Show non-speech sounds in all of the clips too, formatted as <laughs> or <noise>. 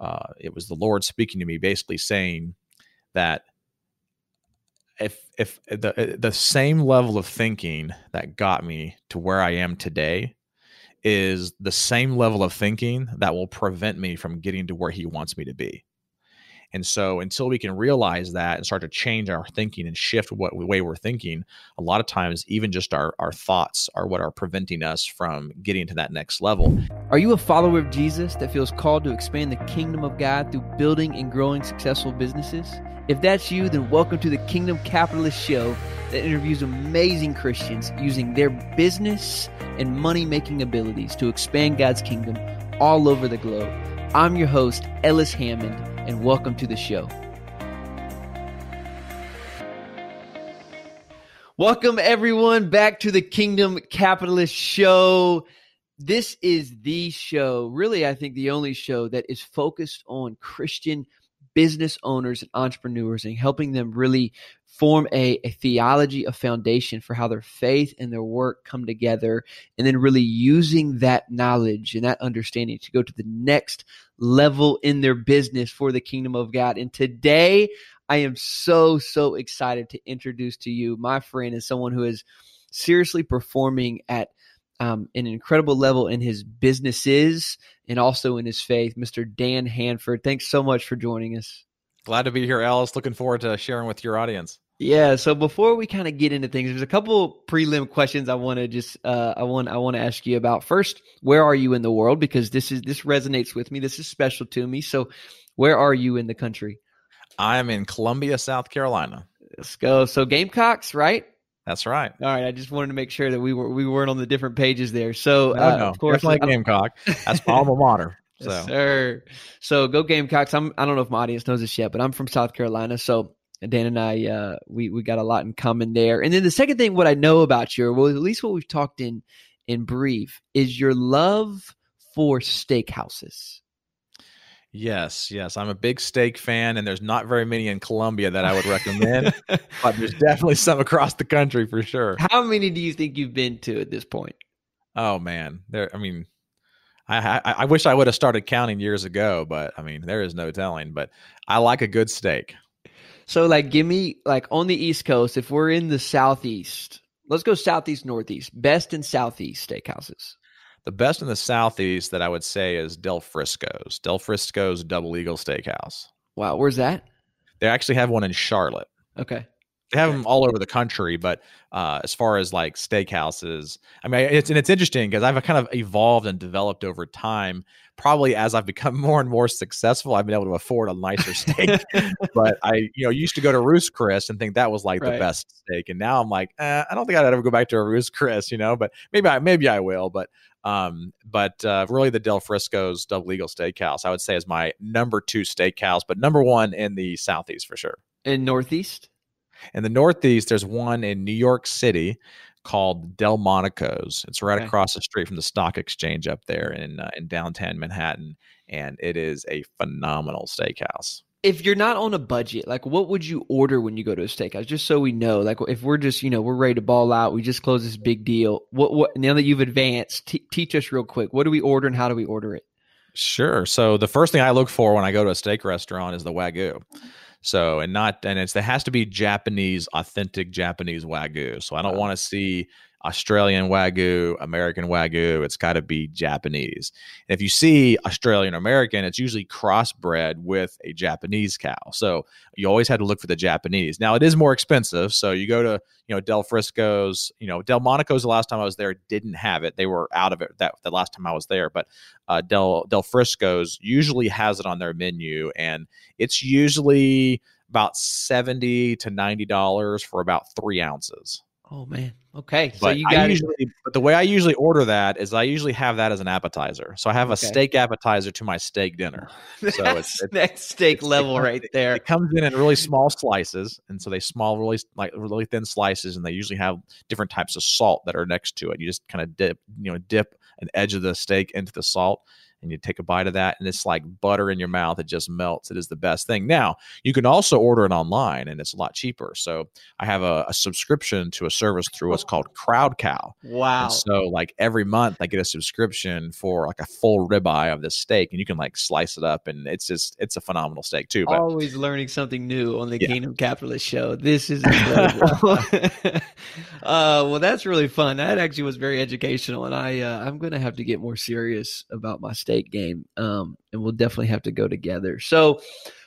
uh, it was the Lord speaking to me, basically saying that if if the the same level of thinking that got me to where I am today is the same level of thinking that will prevent me from getting to where He wants me to be. And so until we can realize that and start to change our thinking and shift what way we're thinking, a lot of times even just our, our thoughts are what are preventing us from getting to that next level. Are you a follower of Jesus that feels called to expand the kingdom of God through building and growing successful businesses? If that's you, then welcome to the Kingdom Capitalist Show that interviews amazing Christians using their business and money making abilities to expand God's kingdom all over the globe. I'm your host, Ellis Hammond and welcome to the show. Welcome, everyone, back to the Kingdom Capitalist Show. This is the show, really, I think the only show that is focused on Christian business owners and entrepreneurs and helping them really form a, a theology, a foundation for how their faith and their work come together, and then really using that knowledge and that understanding to go to the next level in their business for the kingdom of God. And today, I am so, so excited to introduce to you my friend and someone who is seriously performing at um, an incredible level in his businesses and also in his faith, Mr. Dan Hanford. Thanks so much for joining us. Glad to be here, Ellis. Looking forward to sharing with your audience. Yeah. So before we kind of get into things, there's a couple prelim questions I want to just uh, I want I want to ask you about. First, where are you in the world? Because this is this resonates with me. This is special to me. So, where are you in the country? I'm in Columbia, South Carolina. Let's go. So Gamecocks, right? That's right. All right. I just wanted to make sure that we were we weren't on the different pages there. So no, uh, no, of course, like Gamecock. That's my <laughs> alma mater. So. Yes, sir. So go Gamecocks. I'm. I don't know if my audience knows this yet, but I'm from South Carolina. So Dan and I, uh, we we got a lot in common there. And then the second thing, what I know about you, well, at least what we've talked in in brief, is your love for steakhouses. Yes, yes, I'm a big steak fan, and there's not very many in Columbia that I would recommend, <laughs> but there's definitely some across the country for sure. How many do you think you've been to at this point? Oh man, there. I mean, I, I, I wish I would have started counting years ago, but I mean, there is no telling. But I like a good steak. So like give me like on the East Coast, if we're in the southeast, let's go southeast, northeast. Best in southeast steakhouses. The best in the southeast that I would say is Del Frisco's. Del Frisco's Double Eagle Steakhouse. Wow, where's that? They actually have one in Charlotte. Okay. They have them all over the country, but uh, as far as like steakhouses, I mean, it's and it's interesting because I've kind of evolved and developed over time. Probably as I've become <laughs> more and more successful, I've been able to afford a nicer steak. <laughs> but I, you know, used to go to Ruth's Chris and think that was like right. the best steak, and now I'm like, eh, I don't think I'd ever go back to a Ruth's Chris, you know. But maybe I, maybe I will. But um, but uh, really, the Del Frisco's Double Eagle Steakhouse, I would say, is my number two steakhouse, but number one in the southeast for sure. In Northeast. In the Northeast, there's one in New York City called Delmonico's. It's right okay. across the street from the stock exchange up there in uh, in downtown Manhattan, and it is a phenomenal steakhouse. If you're not on a budget, like what would you order when you go to a steakhouse? Just so we know, like if we're just you know we're ready to ball out, we just close this big deal. What what now that you've advanced, t- teach us real quick. What do we order and how do we order it? Sure. So the first thing I look for when I go to a steak restaurant is the wagyu. So and not and it's there has to be Japanese authentic Japanese wagyu. So I don't want to see Australian Wagyu, American Wagyu. It's got to be Japanese. And if you see Australian American, it's usually crossbred with a Japanese cow. So you always had to look for the Japanese. Now it is more expensive. So you go to, you know, Del Frisco's, you know, Delmonico's the last time I was there didn't have it. They were out of it that the last time I was there. But uh, Del Del Frisco's usually has it on their menu, and it's usually about seventy to ninety dollars for about three ounces. Oh man. Okay. So but you got usually, but the way I usually order that is I usually have that as an appetizer. So I have okay. a steak appetizer to my steak dinner. <laughs> So it's, it's next steak it's, level it, right there. It comes in in really small slices, and so they small, really like really thin slices, and they usually have different types of salt that are next to it. You just kind of dip, you know, dip an edge of the steak into the salt, and you take a bite of that, and it's like butter in your mouth. It just melts. It is the best thing. Now you can also order it online, and it's a lot cheaper. So I have a, a subscription to a service through what's called Crowd Cow. Wow! And so like every month, I get a subscription for like a full ribeye of this steak, and you can like slice it up, and it's just it's a phenomenal steak too. But, Always learning something new on the yeah. Kingdom Capitalist Show. This is <laughs> incredible. <laughs> uh, well, that's really fun. That actually was very educational, and I uh, I'm going to have to get more serious about my steak game, um, and we'll definitely have to go together. So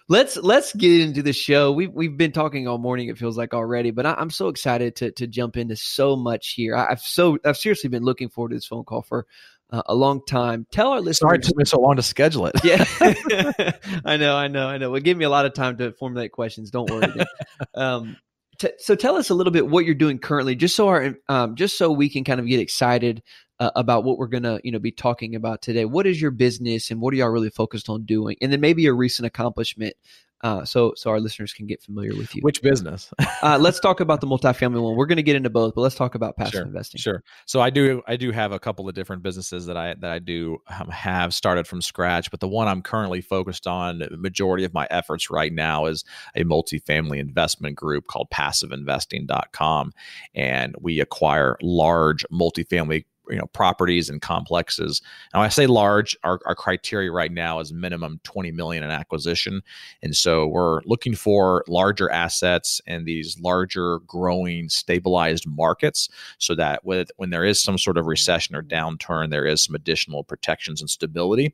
let's let's get into the show. We've we've been talking all morning. It feels like already, but I, am so excited to to jump into so much here. I, have so I've seriously been looking forward to this phone call for uh, a long time. Tell our listeners. Sorry it took me so long to schedule it. yeah, <laughs> <laughs> I know, I know, I know. It gave me a lot of time to formulate questions. Don't worry. <laughs> um, t- so tell us a little bit what you're doing currently, just so our um, just so we can kind of get excited uh, about what we're gonna you know be talking about today. What is your business and what are y'all really focused on doing? And then maybe a recent accomplishment uh, so so our listeners can get familiar with you. Which business? <laughs> uh, let's talk about the multifamily one. We're going to get into both, but let's talk about passive sure, investing. Sure. So I do I do have a couple of different businesses that I that I do um, have started from scratch, but the one I'm currently focused on, the majority of my efforts right now is a multifamily investment group called PassiveInvesting.com, and we acquire large multifamily you know properties and complexes. Now i say large our, our criteria right now is minimum 20 million in acquisition. And so we're looking for larger assets and these larger growing stabilized markets so that with when there is some sort of recession or downturn there is some additional protections and stability.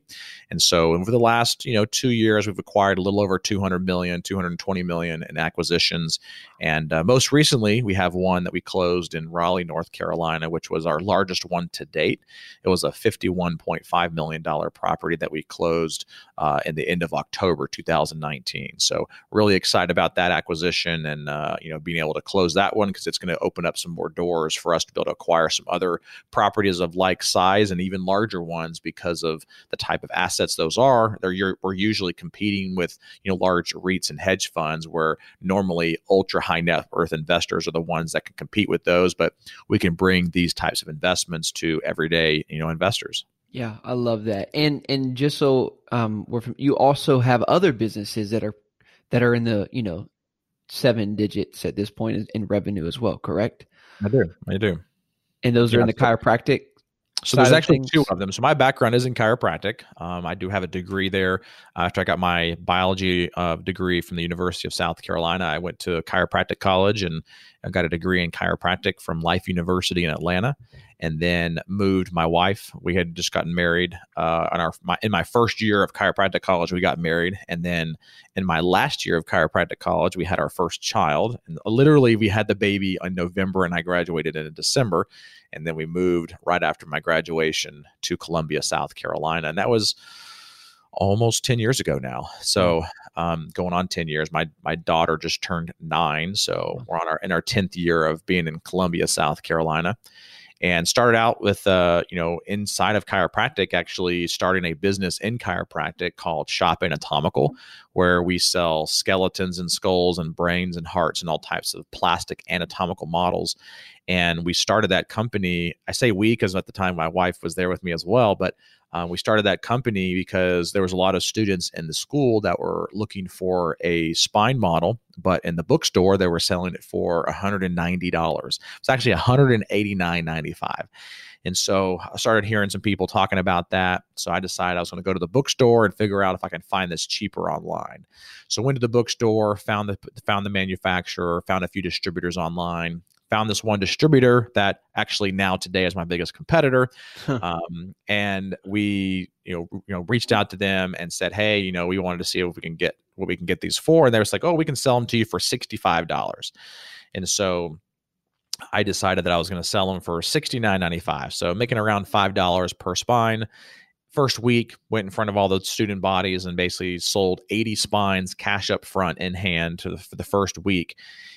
And so over the last you know two years we've acquired a little over 200 million 220 million in acquisitions. And uh, most recently we have one that we closed in raleigh north carolina which was our largest one to date. It was a $51.5 million property that we closed uh, in the end of October 2019. So really excited about that acquisition and uh, you know being able to close that one because it's going to open up some more doors for us to be able to acquire some other properties of like size and even larger ones because of the type of assets those are. They're we're usually competing with you know large REITs and hedge funds where normally ultra high net worth investors are the ones that can compete with those, but we can bring these types of investments to everyday you know investors. Yeah, I love that. And and just so um, we're from, you also have other businesses that are that are in the you know seven digits at this point in, revenue as well. Correct? I do. I do. And those yeah, are in the chiropractic so there's actually two of them. So my background is in chiropractic. Um, I do have a degree there. After I got my biology uh, degree from the University of South Carolina, I went to chiropractic college and I got a degree in chiropractic from Life University in Atlanta, and then moved. My wife, we had just gotten married. Uh, in our my, in my first year of chiropractic college, we got married, and then in my last year of chiropractic college, we had our first child. And literally, we had the baby in November, and I graduated in December and then we moved right after my graduation to Columbia, South Carolina, and that was almost 10 years ago now. So, um, going on 10 years, my, my daughter just turned nine. So we're on our, in our 10th year of being in Columbia, South Carolina and started out with uh, you know inside of chiropractic actually starting a business in chiropractic called shop anatomical where we sell skeletons and skulls and brains and hearts and all types of plastic anatomical models and we started that company i say we because at the time my wife was there with me as well but uh, we started that company because there was a lot of students in the school that were looking for a spine model, but in the bookstore they were selling it for $190. It's actually $189.95. And so I started hearing some people talking about that. So I decided I was going to go to the bookstore and figure out if I can find this cheaper online. So went to the bookstore, found the found the manufacturer, found a few distributors online, found this one distributor that actually now today is my biggest competitor. Um, and we you know you know reached out to them and said hey you know we wanted to see if we can get what we can get these for. And they was like oh we can sell them to you for $65 and so I decided that I was going to sell them for $69.95. So making around $5 per spine first week went in front of all the student bodies and basically sold 80 spines cash up front in hand to the, for the first week.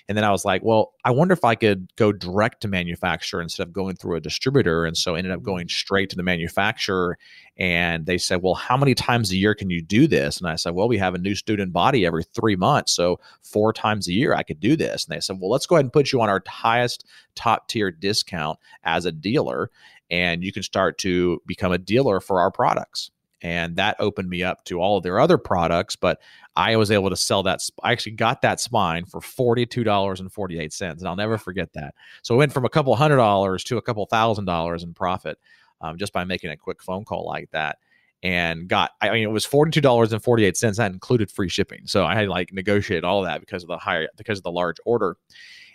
And then i was like well i wonder if i could go direct to manufacturer instead of going through a distributor. And so ended up going straight to the manufacturer and they said well how many times a year can you do this? And i said well we have a new student body every three months so four times a year i could do this. And they said well let's go ahead and put you on our highest top tier discount as a dealer and you can start to become a dealer for our products. and that opened me up to all of their other products. But I was able to sell that. I actually got that spine for forty-two dollars and forty-eight cents, and I'll never forget that. So it went from a couple hundred dollars to a couple thousand dollars in profit um, just by making a quick phone call like that. And got, I mean, it was forty-two dollars and forty-eight cents. That included free shipping, so I had like negotiated all that because of the higher, because of the large order.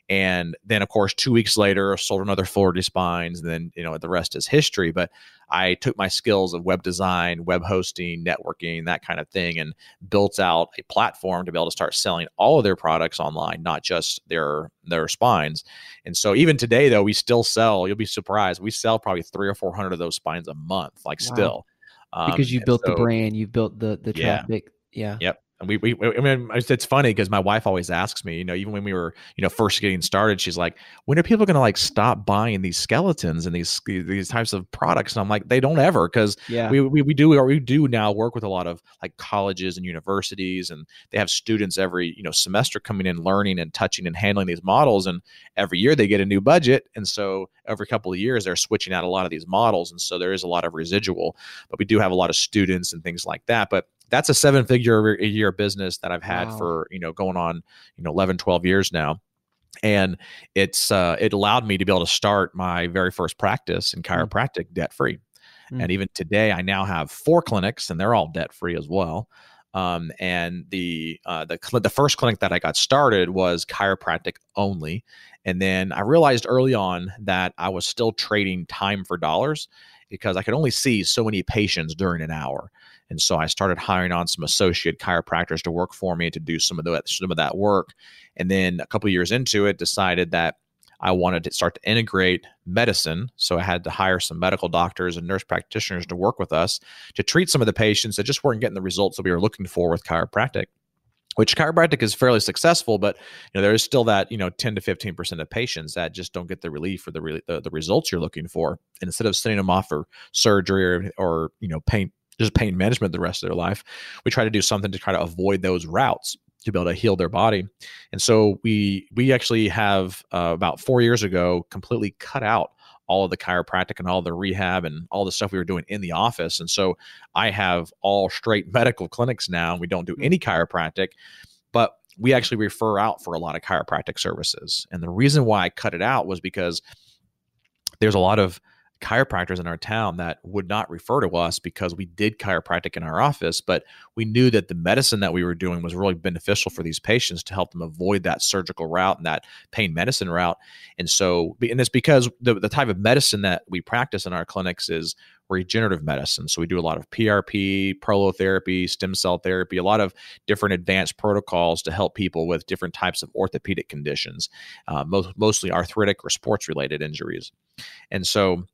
And then, of course, two weeks later, sold another 40 spines. And then, you know, the rest is history. But I took my skills of web design, web hosting, networking, that kind of thing, and built out a platform to be able to start selling all of their products online, not just their their spines. And so, even today, though, we still sell. You'll be surprised. We sell probably three or four hundred of those spines a month, like wow. still. Um, because you built so, the brand, you've built the the traffic. Yeah. yeah. Yep. And we, we, I mean, it's funny because my wife always asks me, you know, even when we were, you know, first getting started, she's like, when are people going to like stop buying these skeletons and these, these types of products? And I'm like, they don't ever. Cause yeah. we, we, we do, we do now work with a lot of like colleges and universities and they have students every, you know, semester coming in, learning and touching and handling these models. And every year they get a new budget. And so every couple of years they're switching out a lot of these models. And so there is a lot of residual, but we do have a lot of students and things like that. But that's a seven figure a year business that I've had wow. for, you know, going on, you know, 11, 12 years now. And it's, uh, it allowed me to be able to start my very first practice in mm. chiropractic mm. debt free. Mm. And even today, I now have four clinics and they're all debt free as well. Um, and the uh, the the first clinic that I got started was chiropractic only, and then I realized early on that I was still trading time for dollars because I could only see so many patients during an hour. And so I started hiring on some associate chiropractors to work for me to do some of the some of that work. And then a couple years into it, decided that I wanted to start to integrate medicine. So I had to hire some medical doctors and nurse practitioners to work with us to treat some of the patients that just weren't getting the results that we were looking for with chiropractic. Which chiropractic is fairly successful, but you know there is still that you know ten to fifteen percent of patients that just don't get the relief or the, re- the, the results you're looking for. And instead of sending them off for surgery or, or you know pain just pain management the rest of their life. We try to do something to try to avoid those routes to be able to heal their body. And so we we actually have uh, about four years ago completely cut out all of the chiropractic and all the rehab and all the stuff we were doing in the office. And so I have all straight <laughs> medical clinics now. We don't do hmm. any chiropractic, but we actually refer out for a lot of chiropractic services. And the reason why I cut it out was because there's a lot of chiropractors in our town that would not refer to us because we did chiropractic in our office, but we knew that the medicine that we were doing was really beneficial for these patients to help them avoid that surgical route and that pain medicine route. And so, and it's because the, the type of medicine that we practice in our clinics is regenerative medicine. So we do a lot of PRP, prolotherapy, stem cell therapy, a lot of different advanced protocols to help people with different types of orthopedic conditions, uh, most, mostly arthritic or sports related injuries. And so,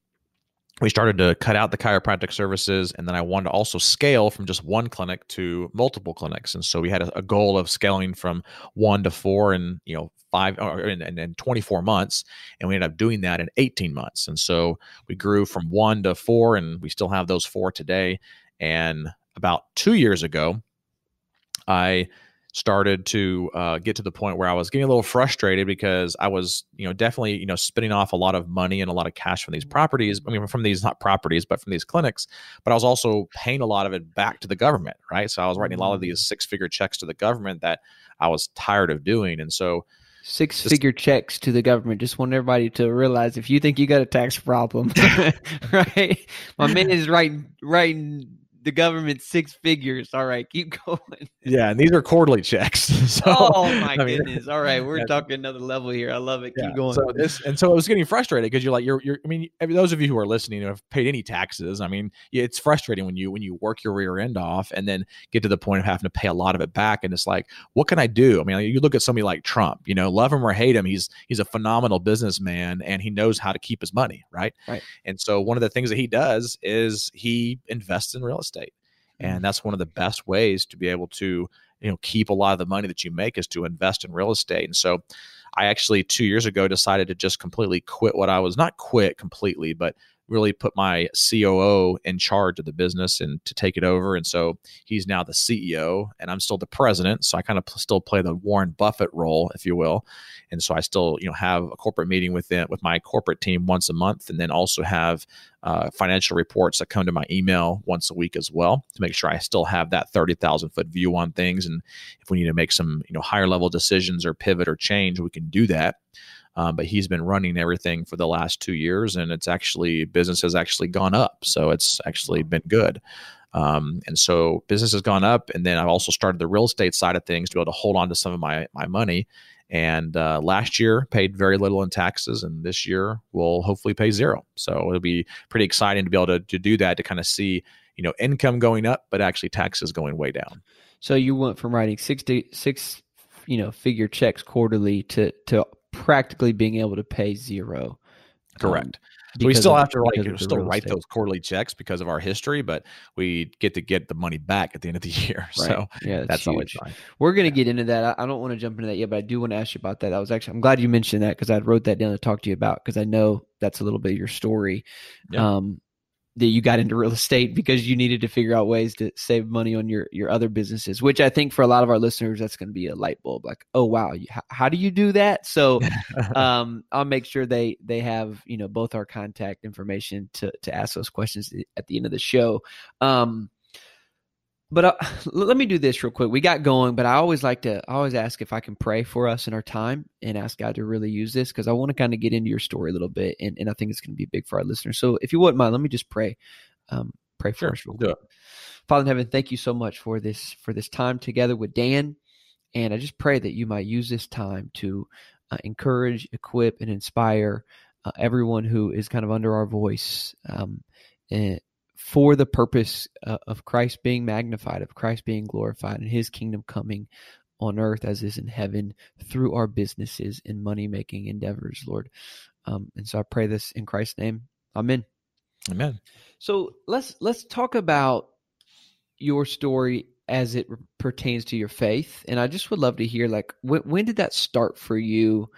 we started to cut out the chiropractic services and then i wanted to also scale from just one clinic to multiple clinics. And so we had a, a goal of scaling from one to four and you know five or in, in, in 24 months and we ended up doing that in 18 months. And so we grew from one to four and we still have those four today. And about two years ago i started to uh, get to the point where I was getting a little frustrated because I was, you know, definitely, you know, spinning off a lot of money and a lot of cash from these properties. I mean, from these not properties, but from these clinics. But I was also paying a lot of it back to the government, right? So I was writing a lot of these mm. six-figure checks to the government that I was tired of doing, and so six figure checks to the government. Just want everybody to realize if you think you got a tax problem, <laughs> right? My man is writing writing the government six figures. All right, keep <laughs> going. yeah, and these are quarterly checks. <laughs> So, oh my I goodness! Mean, All right, we're yeah. talking another level here. I love it. Keep going. So this, and so I was getting frustrated because you're like, you're, you're. I mean, those of you who are listening who have paid any taxes, I mean, it's frustrating when you when you work your rear end off and then get to the point of having to pay a lot of it back, and it's like, what can I do? I mean, you look at somebody like Trump. You know, love him or hate him, he's he's a phenomenal businessman, and he knows how to keep his money, right? Right. And so one of the things that he does is he invests in real estate and mm. that's one of the best ways to be able to you know keep a lot of the money that you make is to invest in real estate and so i actually two years ago decided to just completely quit what i was not quit completely but really put my COO in charge of the business and to take it over. And so he's now the CEO, and I'm still the president. So I kind of still play the Warren Buffett role, if you will. And so I still, you know, have a corporate meeting with them, with my corporate team once a month, and then also have uh, financial reports that come to my email once a week as well to make sure I still have that thirty thousand foot view on things. And if we need to make some, you know, higher level decisions or pivot or change, we can do that. Um, but he's been running everything for the last two years, and it's actually business has actually gone up, so it's actually been good. Um, and so business has gone up, and then I've also started the real estate side of things to be able to hold on to some of my my money. And uh, last year paid very little in taxes, and this year will hopefully pay zero. So it'll be pretty exciting to be able to, to do that to kind of see you know income going up, but actually taxes going way down. So you went from writing six to six, you know, figure checks quarterly to to practically being able to pay zero. Correct. Um, so we still have to like still write those quarterly checks because of our history, but we get to get the money back at the end of the <laughs> year. Right. So yeah, that's, that's always fine. We're gonna yeah. get into that. I don't want to jump into that yet, but I do want to ask you about that. I was actually I'm glad you mentioned that because I wrote that down to talk to you about because I know that's a little bit of your story. Yeah. Um, that you got into real estate because you needed to figure out ways to save money on your your other businesses which i think for a lot of our listeners that's going to be a light bulb like oh wow how, how do you do that? So <laughs> um, i'll make sure they they have you know both our contact information to to ask those questions at the end of the show. Um, but uh, <sighs> let me do this real quick. We got going, but I always like to I always ask if I can pray for us in our time and ask God to really use this because I want to kind of get into your story a little bit, and, and I think it's going to be big for our listeners. So if you wouldn't mind, let me just pray. Um, pray for sure, us real quick. Father in heaven, thank you so much for this for this time together with Dan, and I just pray that you might use this time to uh, encourage, equip, and inspire uh, everyone who is kind of under our voice. Um, and for the purpose uh, of Christ being magnified, of Christ being glorified, and His kingdom coming on earth as is in heaven through our businesses and money making endeavors, Lord. Um, and so I pray this in Christ's name. Amen. Amen. So let's let's talk about your story as it pertains to your faith, and I just would love to hear like when, when did that start for you?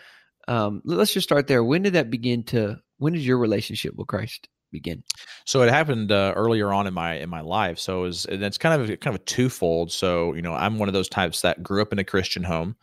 Um, let's just start there. When did that begin to? When did your relationship with Christ begin? So it happened uh, earlier on in my in my life. So it was, it's kind of kind of a twofold. So you know, I'm one of those types that grew up in a Christian home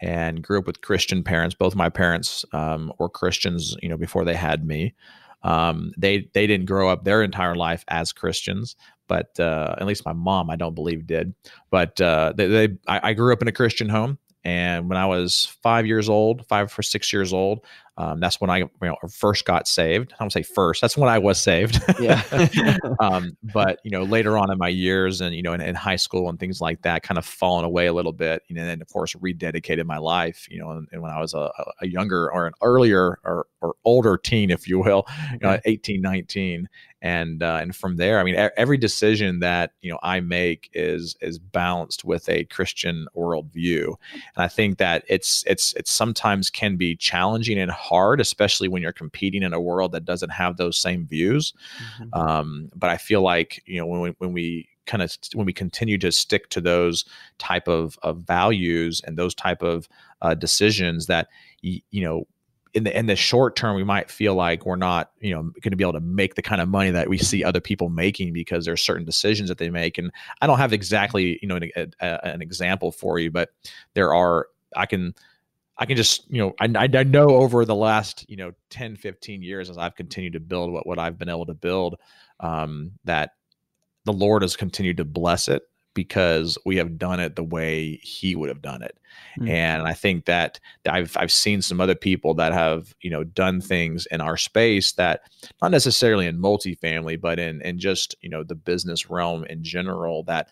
and grew up with Christian parents. Both my parents um, were Christians, you know, before they had me. Um, they they didn't grow up their entire life as Christians, but uh, at least my mom, I don't believe, did. But uh, they, they I, I grew up in a Christian home. And when I was five years old, five or six years old, um, that's when I you know, first got saved. I don't say first. That's when I was saved. Yeah. <laughs> um, but you know, later on in my years, and you know, in, in, high school and things like that, kind of fallen away a little bit. You know, and of course, rededicated my life. You know, and, and when I was a, a, younger or an earlier or, or older teen, if you will, you know, 18, 19, and uh, and from there, I mean, every decision that you know I make is is balanced with a Christian worldview, and I think that it's it's it sometimes can be challenging and hard, especially when you're competing in a world that doesn't have those same views. Mm-hmm. Um, but I feel like you know when we, when we kind of when we continue to stick to those type of, of values and those type of uh, decisions that you know in the in the short term we might feel like we're not you know going to be able to make the kind of money that we see other people making because there's certain decisions that they make and i don't have exactly you know an, a, an example for you but there are i can i can just you know I, I know over the last you know 10 15 years as i've continued to build what what i've been able to build um, that the lord has continued to bless it because we have done it the way he would have done it. Mm-hmm. And I think that I've I've seen some other people that have, you know, done things in our space that not necessarily in multifamily, but in in just, you know, the business realm in general that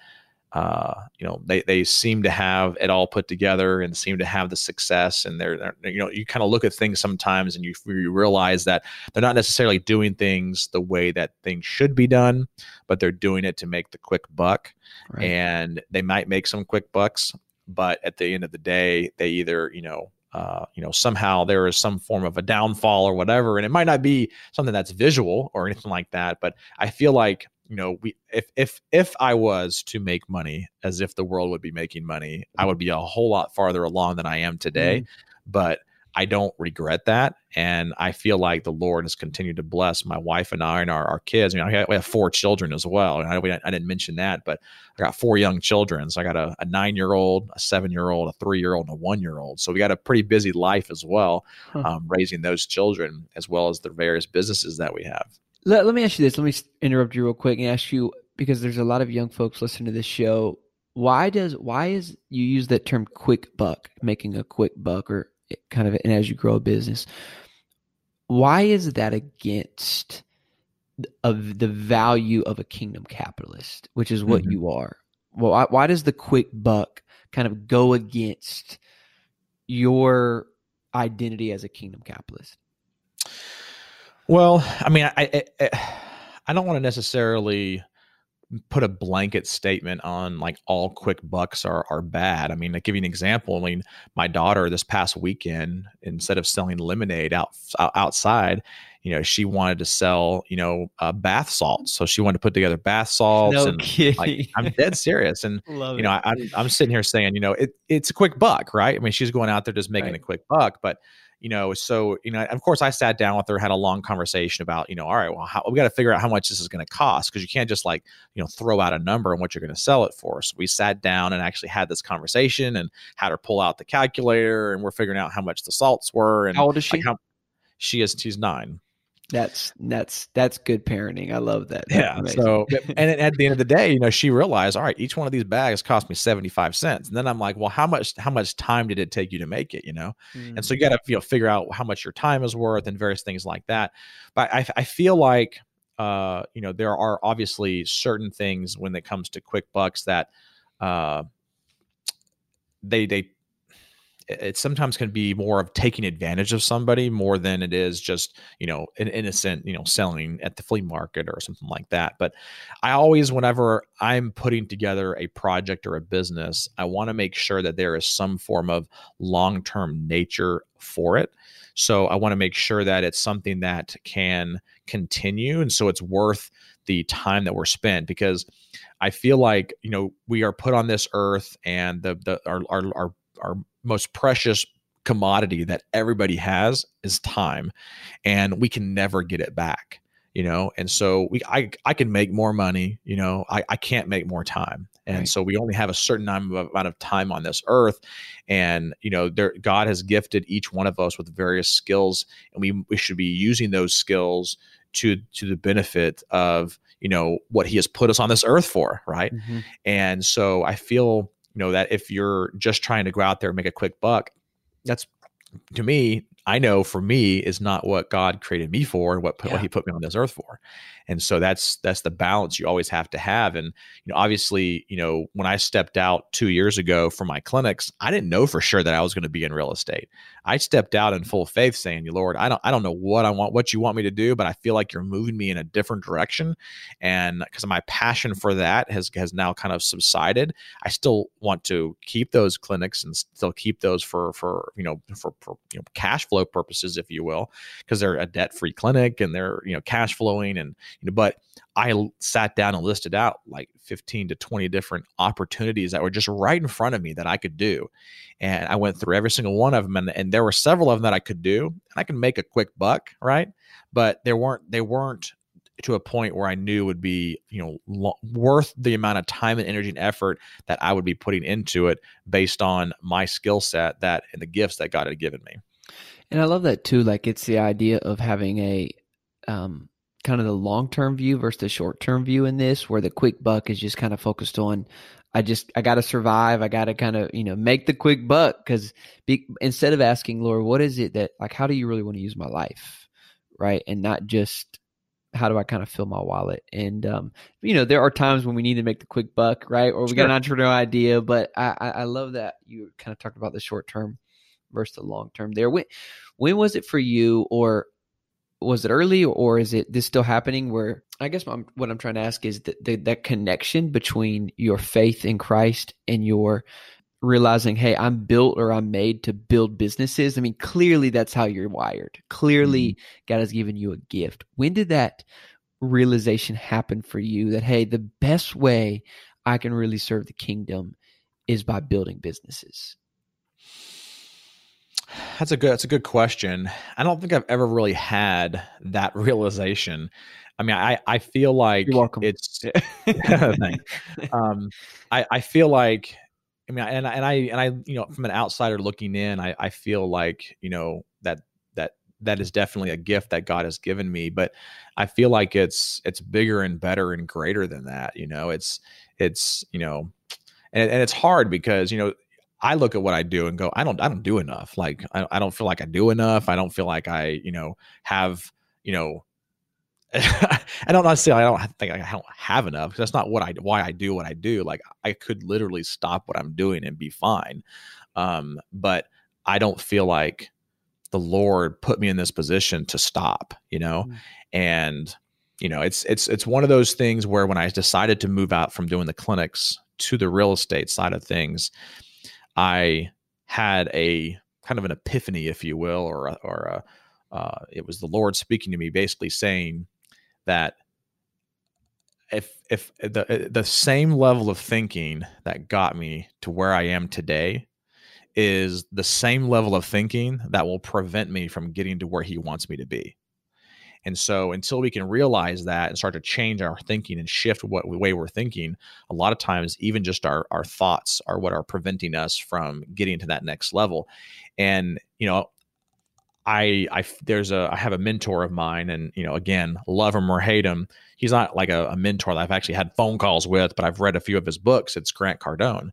uh, you know, they, they seem to have it all put together and seem to have the success. And they're, they're you know, you kind of look at things sometimes and you, you realize that they're not necessarily doing things the way that things should be done, but they're doing it to make the quick buck. Right. And they might make some quick bucks, but at the end of the day, they either, you know, uh, you know, somehow there is some form of a downfall or whatever. And it might not be something that's visual or anything like that, but I feel like you know we if if if i was to make money as if the world would be making money i would be a whole lot farther along than i am today mm. but I don't regret that. And I feel like the Lord has continued to bless my wife and I and our, our kids. I mean, I we have four children as well. And I, I didn't mention that, but I got four young children. So I got a, a nine year old, a seven year old, a three year old, and a one year old. So we got a pretty busy life as well, huh. um, raising those children as well as the various businesses that we have. Let, let me ask you this. Let me interrupt you real quick and ask you because there's a lot of young folks listening to this show. Why does why is you use that term quick buck, making a quick buck or kind of and as you grow a business why is that against of the value of a kingdom capitalist which is what mm-hmm. you are well why, why does the quick buck kind of go against your identity as a kingdom capitalist well i mean i i, I don't want to necessarily put a blanket statement on like all quick bucks are are bad. I mean, to give you an example, I mean, my daughter this past weekend, instead of selling lemonade out outside, you know, she wanted to sell, you know, uh, bath salts. So she wanted to put together bath salts. No and kidding. Like, I'm dead serious. And <laughs> you know, I, I'm I'm sitting here saying, you know, it it's a quick buck, right? I mean, she's going out there just making right. a quick buck, but you know, so you know, of course, I sat down with her, had a long conversation about, you know, all right, well, how, we got to figure out how much this is going to cost because you can't just like, you know, throw out a number and what you're going to sell it for. So we sat down and actually had this conversation and had her pull out the calculator, and we're figuring out how much the salts were. And how old is she? Like how, she is. She's nine. That's that's that's good parenting. I love that. That's yeah. Amazing. So, and at the end of the day, you know, she realized, all right, each one of these bags cost me seventy five cents. And then I'm like, well, how much how much time did it take you to make it? You know, mm. and so you got to you know figure out how much your time is worth and various things like that. But I I feel like uh you know there are obviously certain things when it comes to quick bucks that uh they they it sometimes can be more of taking advantage of somebody more than it is just you know an innocent you know selling at the flea market or something like that. But i always whenever i'm putting together a project or a business i want to make sure that there is some form of long-term nature for it. So i want to make sure that it's something that can continue and so it's worth the time that we're spent because i feel like you know we are put on this earth and the the our our, our our most precious commodity that everybody has is time and we can never get it back you know and so we i i can make more money you know i, I can't make more time and right. so we only have a certain amount of time on this earth and you know there god has gifted each one of us with various skills and we, we should be using those skills to to the benefit of you know what he has put us on this earth for right mm-hmm. and so i feel know that if you're just trying to go out there and make a quick buck that's to me i know for me is not what god created me for and what, yeah. what he put me on this earth for. And so that's that's the balance you always have to have. And you know obviously you know when i stepped out two years ago from my clinics i didn't know for sure that i was going to be in real estate. I stepped out in full faith saying lord i don't i don't know what i want what you want me to do but i feel like you're moving me in a different direction. And because my passion for that has has now kind of subsided i still want to keep those clinics and still keep those for for you know for, for you know cash flow purposes if you will because they're a debt free clinic and they're you know cash flowing and you know, but I sat down and listed out like 15 to 20 different opportunities that were just right in front of me that I could do. And I went through every single one of them and, and there were several of them that I could do and I can make a quick buck, right? But there weren't they weren't to a point where I knew would be, you know, lo- worth the amount of time and energy and effort that I would be putting into it based on my skill set that and the gifts that God had given me. And I love that too. Like it's the idea of having a um, kind of the long term view versus the short term view in this, where the quick buck is just kind of focused on, I just I got to survive. I got to kind of you know make the quick buck because instead of asking Lord, what is it that like how do you really want to use my life, right, and not just how do I kind of fill my wallet? And um, you know, there are times when we need to make the quick buck, right? Or we sure. got an entrepreneurial idea, but I, I, I love that you kind of talked about the short term versus the long term there. When when was it for you, or was it early or is it this still happening where i guess I'm, what i'm trying to ask is that the, that connection between your faith in christ and your realizing hey i'm built or i'm made to build businesses i mean clearly that's how you're wired clearly mm-hmm. god has given you a gift when did that realization happen for you that hey the best way i can really serve the kingdom is by building businesses That's a good. That's a good question. I don't think I've ever really had that <laughs> realization. I mean, I I feel like You're welcome. it's. <laughs> <laughs> um, I I feel like. I mean, and and I and I you know from an outsider looking in, I I feel like you know that that that is definitely a gift that God has given me, but I feel like it's it's bigger and better and greater than that. You know, it's it's you know, and and it's hard because you know I look at what I do and go, I don't, I don't do enough. Like, I, I don't feel like I do enough. I don't feel like I, you know, have, you know, <laughs> I don't necessarily, I don't think I don't have enough because that's not what I, why I do what I do. Like, I could literally stop what I'm doing and be fine. Um, but I don't feel like the Lord put me in this position to stop, you know, mm. and, you know, it's, it's, it's one of those things where when I decided to move out from doing the clinics to the real estate side of things, I had a kind of an epiphany, if you will, or or a, uh, it was the Lord speaking to me, basically saying that if if the the same level of thinking that got me to where I am today is the same level of thinking that will prevent me from getting to where He wants me to be. And so until we can realize that and start to change our thinking and shift what way we're thinking, a lot of times even just our our thoughts are what are preventing us from getting to that next level. And you know, I I there's a I have a mentor of mine, and you know, again, love him or hate him, he's not like a, a mentor that I've actually had phone calls with, but I've read a few of his books. It's Grant Cardone.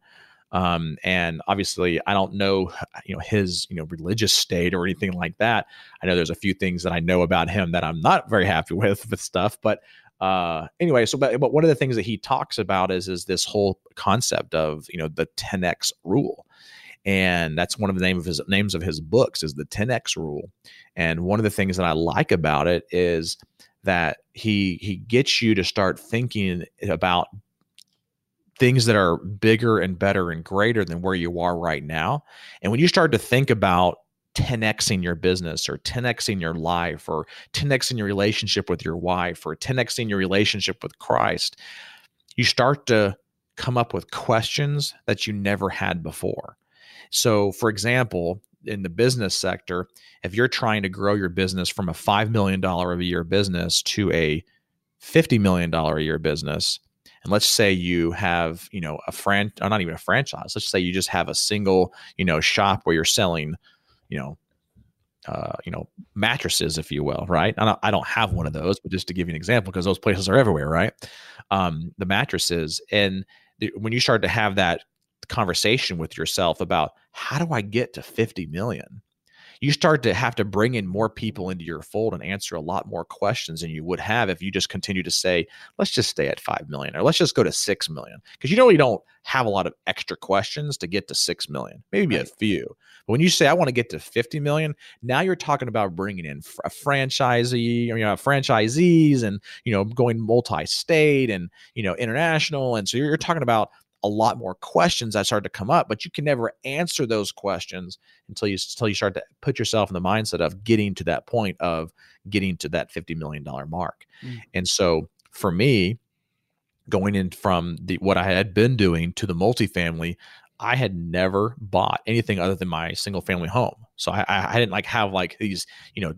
Um, and obviously, I don't know, <sighs> you know, his you know religious state or anything like that. I know there's a few things that I know about him that I'm not very happy <laughs> with with stuff. But uh, anyway, so but, but one of the things that he talks about is is this whole concept of you know the 10x rule and that's one of the name of his names of his books is the 10x rule and one of the things that i like about it is that he he gets you to start thinking about things that are bigger and better and greater than where you are right now. And when you start to think about 10xing your business or 10xing your life or 10xing your relationship with your wife or 10xing your relationship with Christ, you start to come up with questions that you never had before. So, for example, in the business sector, if you're trying to grow your business from a $5 million a year business to a $50 million a year business, and let's say you have you know a fran or not even a franchise let's say you just have a single you know shop where you're selling you know uh, you know mattresses if you will right? I don't, I don't have one of those but just to give you an example because those places are everywhere right? Um, the mattresses and the, when you start to have that conversation with yourself about how do i get to 50 million you start to have to bring in more people into your fold and answer a lot more questions than you would have if you just continue to say, let's just stay at 5 million or let's just go to 6 million. Because you know, you don't have a lot of extra questions to get to 6 million, maybe right. a few. But when you say, I want to get to 50 million, now you're talking about bringing in a franchisee or, you know, franchisees and, you know, going multi state and, you know, international. And so you're, you're talking about a lot more questions that start to come up, but you can never answer those questions until you until you start to put yourself in the mindset of getting to that point of getting to that fifty million dollar mark. Mm. And so for me, going in from the what I had been doing to the multifamily, I had never bought anything other than my single family home. So I, I didn't like have like these, you know,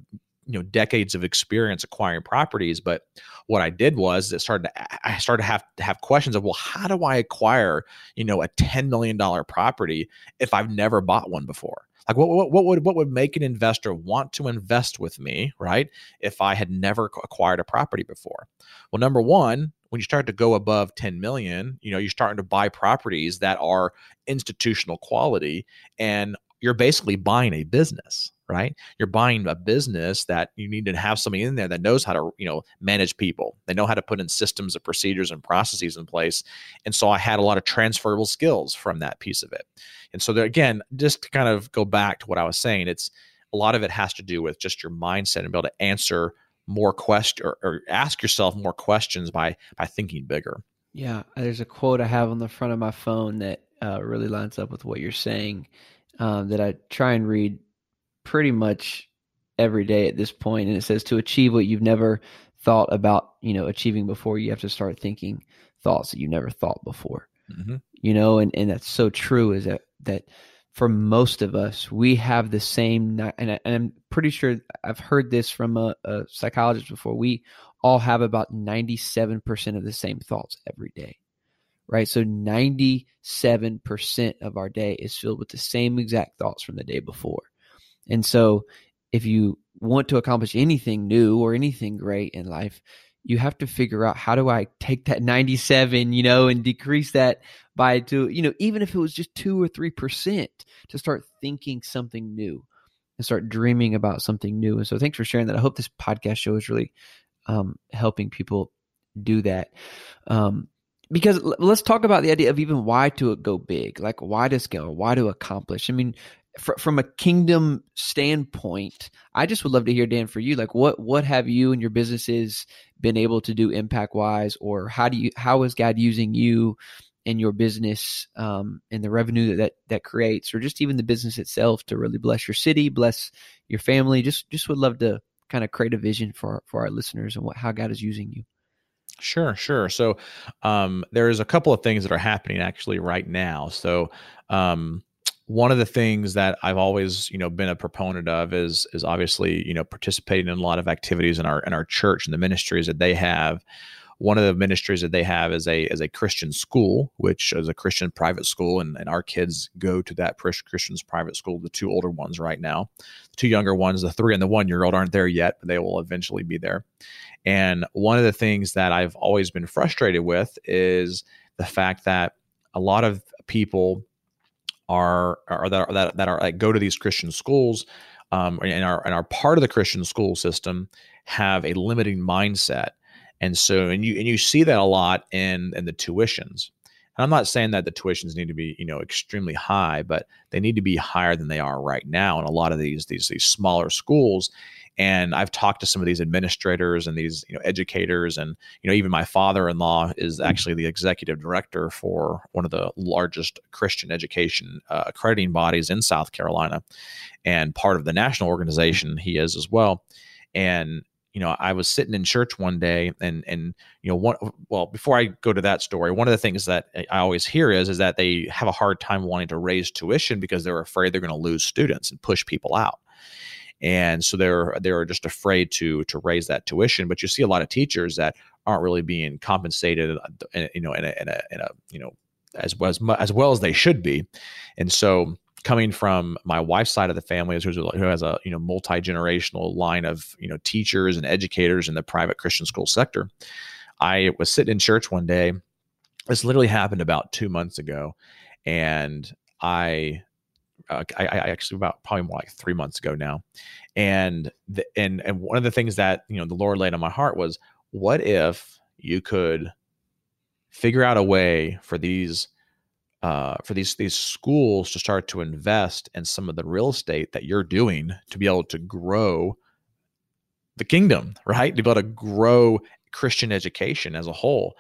you know decades of experience acquiring properties but what i did was it started to, i started to have to have questions of well how do i acquire you know a 10 million dollar property if i've never bought one before? Like what, what, what would what would make an investor want to invest with me right if i had never acquired a property before? Well number one when you start to go above 10 million you know you're starting to buy properties that are institutional quality and you're basically buying a business right? You're buying a business that you need to have somebody in there that knows how to you know manage people. They know how to put in systems and procedures and processes in place. And so i had a lot of transferable skills from that piece of it. And so there, again just to kind of go back to what i was saying it's a lot of it has to do with just your mindset and be able to answer more question or, or ask yourself more questions by by thinking bigger. Yeah there's a quote i have on the front of my phone that uh, really lines up with what you're saying um, that I try and read pretty much every day at this point, and it says to achieve what you've never thought about, you know, achieving before, you have to start thinking thoughts that you never thought before. Mm-hmm. You know, and and that's so true. Is that that for most of us, we have the same, and, I, am pretty sure I've heard this from a, a psychologist before. We all have about 97% of the same thoughts every day, right? So 97% of our day is filled with the same exact thoughts from the day before. And so if you want to accomplish anything new or anything great in life, you have to figure out how do I take that 97, you know, and decrease that by to, you know, even if it was just two or 3% to start thinking something new and start dreaming about something new. And so thanks for sharing that. I hope this podcast show is really um, helping people do that. Um, because let's talk about the idea of even why to go big, like why to scale, why to accomplish. I mean, fr- from a kingdom standpoint, I just would love to hear Dan for you. Like, what what have you and your businesses been able to do impact wise, or how do you how is God using you and your business um, and the revenue that, that that creates, or just even the business itself to really bless your city, bless your family? Just just would love to kind of create a vision for for our listeners and what how God is using you. Sure, sure. So um, there's a couple of things that are happening actually right now. So um, one of the things that I've always, you know, been a proponent of is is obviously, you know, participating in a lot of activities in our in our church and the ministries that they have. One of the ministries that they have is a is a Christian school, which is a Christian private school, and, and our kids go to that Christian's private school. The two older ones right now, the two younger ones, the three and the one year old aren't there yet, but they will eventually be there. And one of the things that I've always been frustrated with is the fact that a lot of people are, are that are, that, that are like go to these Christian schools um, and are and are part of the Christian school system have a limiting mindset, and so and you and you see that a lot in in the tuitions. And I'm not saying that the tuitions need to be you know extremely high, but they need to be higher than they are right now in a lot of these these these smaller schools. And I've talked to some of these administrators and these you know educators, and you know even my father-in-law is mm. actually the executive director for one of the largest Christian education uh, accrediting bodies in South Carolina, and part of the national organization he is as well. And you know, I was sitting in church one day, and and you know, one well, before I go to that story, one of the things that I always hear is is that they have a hard time wanting to raise tuition because they're afraid they're going to lose students and push people out and so they're they're just afraid to to raise that tuition. But you see a lot of teachers that aren't really being compensated, uh, you know, in a, in a, in a you know as well as as well as they should be, and so coming from my wife's side of the family, who has a you know multi generational line of you know teachers and educators in the private Christian school sector, I was sitting in church one day. This literally happened about two months ago, and I uh, I, I, actually about probably more like three months ago now, and the, and and one of the things that you know the Lord laid on my heart was, what if you could figure out a way for these uh, for these these schools to start to invest in some of the real estate that you're doing to be able to grow the kingdom, <laughs> right? To be able to grow Christian education as a whole.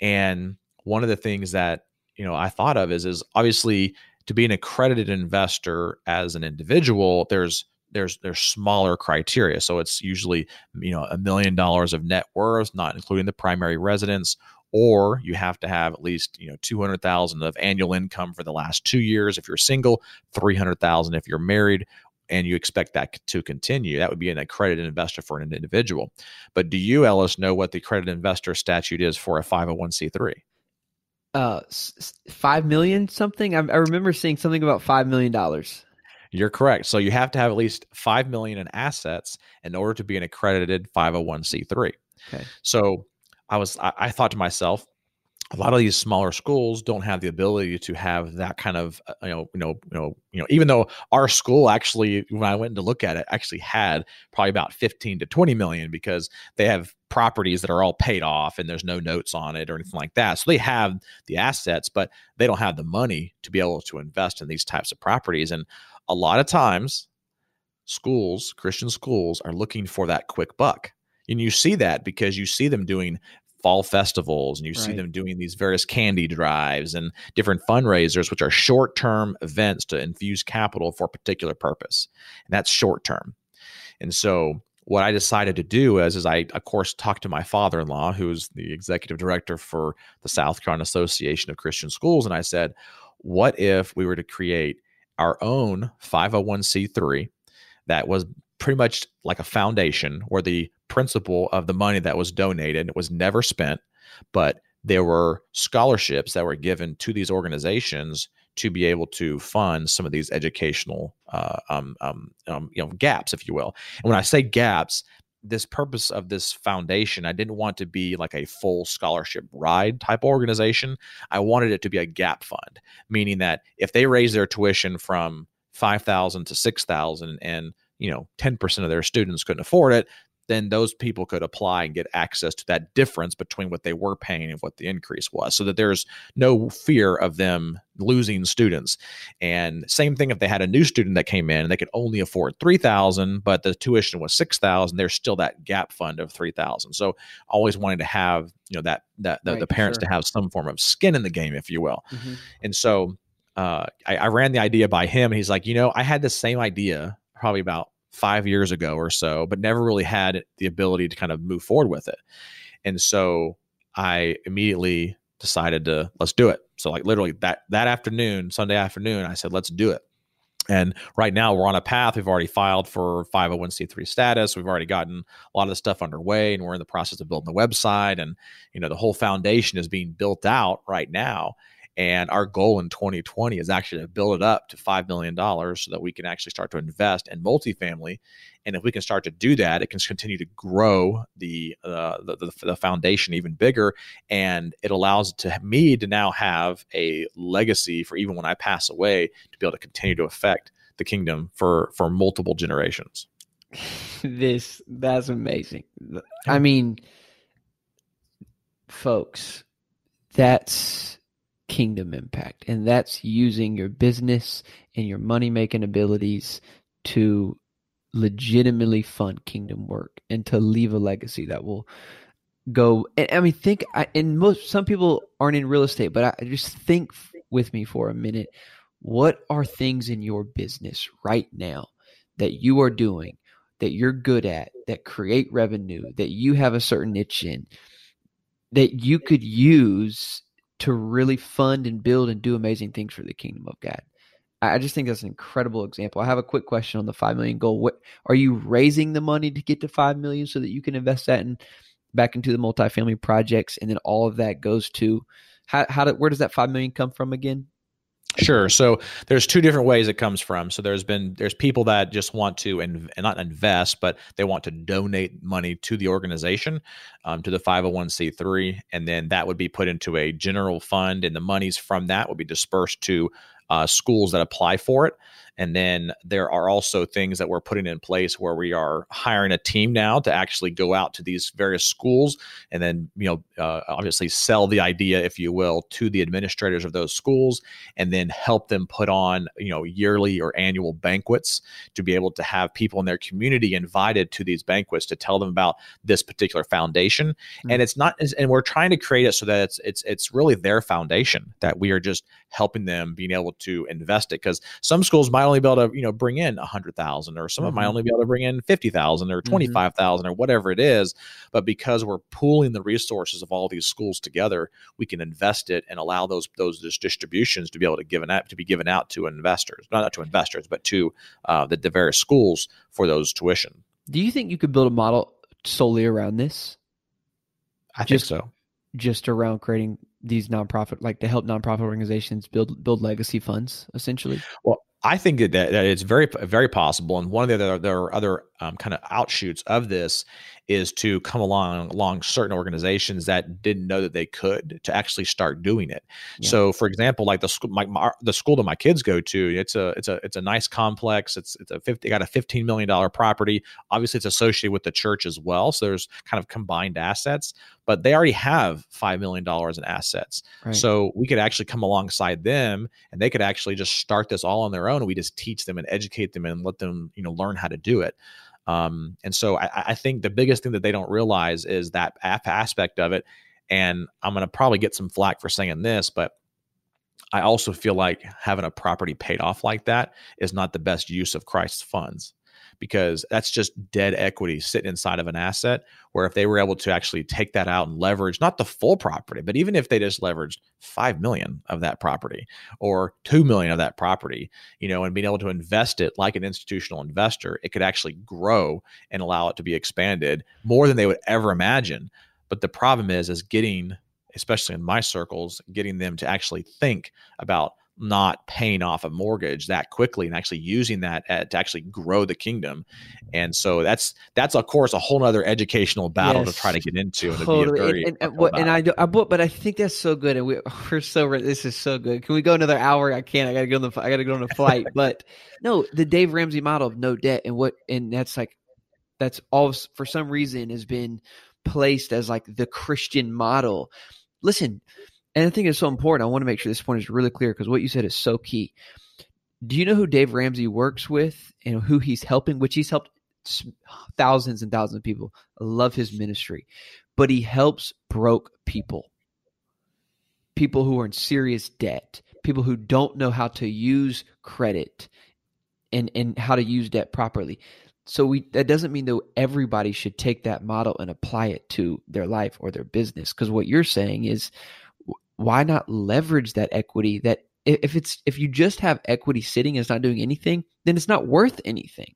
And one of the things that you know I thought of is is obviously to be an accredited investor as an individual, there's there's there's smaller criteria. So it's usually you know a million dollars of net worth, not including the primary residence, or you have to have at least you know 200,000 of annual income for the last 2 years if you're single, 300,000 if you're married and you expect that to continue. That would be an accredited investor for an individual. But do you Ellis know what the accredited investor statute is for a 501c3? Uh five million something. I, I remember seeing something about five million dollars. You're correct. So you have to have at least five million in assets in order to be an accredited 501c3. Okay. So I was I, I thought to myself, a lot of these smaller schools don't have the ability to have that kind of uh, you know you know you know you know even though our school actually when I went to look at it actually had probably about 15 to 20 million because they have properties that are all paid off and there's no notes on it or anything like that. So they have the assets but they don't have the money to be able to invest in these types of properties. And a lot of times schools Christian schools are looking for that quick buck. And you see that because you see them doing fall festivals and you right. see them doing these various candy drives and different fundraisers which are short-term events to infuse capital for a particular purpose and that's short term and so what i decided to do is, is i of course talked to my father-in-law who's the executive director for the south carolina association of christian schools and i said what if we were to create our own 501c3 that was pretty much like a foundation where the principle of the money that was donated was never spent, but there were scholarships that were given to these organizations to be able to fund some of these educational uh, um, um, um, you know gaps, if you will. And when I say gaps, this purpose of this foundation, I didn't want to be like a full scholarship ride type organization. I wanted it to be a gap fund, meaning that if they raise their tuition from five thousand to six thousand, and you know ten percent of their students couldn't afford it, then those people could apply and get access to that difference between what they were paying and what the increase was so that there's no fear of them losing students and same thing if they had a new student that came in and they could only afford 3000 but the tuition was 6000 there's still that gap fund of 3000 so always wanting to have you know that that the, right, the parents sure. to have some form of skin in the game if you will mm-hmm. and so uh, I, I ran the idea by him and he's like you know i had the same idea probably about five years ago or so, but never really had the ability to kind of move forward with it. And so I immediately decided to let's do it. So like literally that that afternoon, Sunday afternoon, I said let's do it. And right now we're on a path. We've already filed for 501c3 status. We've already gotten a lot of the stuff underway, and we're in the process of building the website. And you know the whole foundation is being built out right now. And our goal in 2020 is actually to build it up to $5 million so that we can actually start to invest in multifamily. And if we can start to do that, it can continue to grow the, uh, the, the, the, foundation even bigger. And it allows to me to now have a legacy for even when I pass away to be able to continue to affect the kingdom for, for multiple generations. <laughs> this, that's amazing. I mean, folks, that's kingdom impact. And that's using your business and your money making abilities to legitimately fund kingdom work and to leave a legacy that will go. And I mean, think, I, and most, some people aren't in real estate, but I just think with me for a minute. What are things in your business right now that you are doing that you're good at, that create revenue, that you have a certain niche in, that you could use to really fund and build and do amazing things for the kingdom of God. I just think that's an incredible example. I have a quick question on the five million goal. What are you raising the money to get to five million so that you can invest that in back into the multifamily projects, and then all of that goes to how how do, where does that five million come from again? Sure. So there's two different ways it comes from. So there's been there's people that just want to and not invest, but they want to donate money to the organization, um, to the 501c3, and then that would be put into a general fund, and the monies from that would be dispersed to uh, schools that apply for it. And then there are also things that we're putting in place where we are hiring a team now to actually go out to these various schools and then, you know, uh, obviously sell the idea, if you will, to the administrators of those schools and then help them put on, you know, yearly or annual banquets to be able to have people in their community invited to these banquets to tell them about this particular foundation. Mm-hmm. And it's not, and we're trying to create it so that it's, it's, it's really their foundation that we are just helping them being able to invest it. Cause some schools might only be able to, you know, bring in a hundred thousand or some mm-hmm. of them might only be able to bring in 50,000 or mm-hmm. 25,000 mm-hmm. or whatever it is. But because we're pooling the resources of all these schools together, we can invest it and allow those, those distributions to be able to give out, to be given out to investors, not, not to investors, but to uh, the, the various schools for those tuition. Do you think you could build a model solely around this? I just, think so. Just around creating these nonprofit, like to help nonprofit organizations build build legacy funds, essentially. Well, I think that, that it's very very possible, and one of the other there are other um, kind of outshoots of this is to come along along certain organizations that didn't know that they could to actually start doing it. Yeah. So, for example, like the school, my, my, the school that my kids go to, it's a it's a it's a nice complex. It's it's a 50, got a fifteen million dollar property. Obviously, it's associated with the church as well. So there's kind of combined assets, but they already have five million dollars in assets. Right. So we could actually come alongside them, and they could actually just start this all on their own. And we just teach them and educate them and let them you know learn how to do it. Um, and so I, I, think the biggest thing that they don't realize is that aspect of it. And I'm going to probably get some flack for saying this, but I also feel like having a property paid off like that is not the best use of Christ's funds because that's just dead equity sitting inside of an asset. Where if they were able to actually take that out and leverage not the full property, but even if they just leveraged five million of that property or two million of that property, you know, and being able to invest it like an institutional investor, it could actually grow and allow it to be expanded more than they would ever imagine. But the problem is, is getting, especially in my circles, getting them to actually think about not paying off a mortgage that quickly and actually using that at, to actually grow the kingdom. And so that's that's of course a whole other educational battle yes, to try to get into and totally. and, and, and, and I, do, I but I think that's so good and we, <laughs> we're so this is so good. Can we go another hour? I can't I gotta go on the I gotta go on a flight. <laughs> But no the Dave Ramsey model of no debt and what and that's like that's all for some reason has been placed as like the Christian model. Listen and I think it's so important. I want to make sure this point is really clear because what you said is so key. Do you know who Dave Ramsey works with and who he's helping? Which he's helped thousands and thousands of people. I love his ministry, but he helps broke people, people who are in serious debt, people who don't know how to use credit and and how to use debt properly. So we that doesn't mean that everybody should take that model and apply it to their life or their business. Because what you're saying is why not leverage that equity that if it's if you just have equity sitting and it's not doing anything then it's not worth anything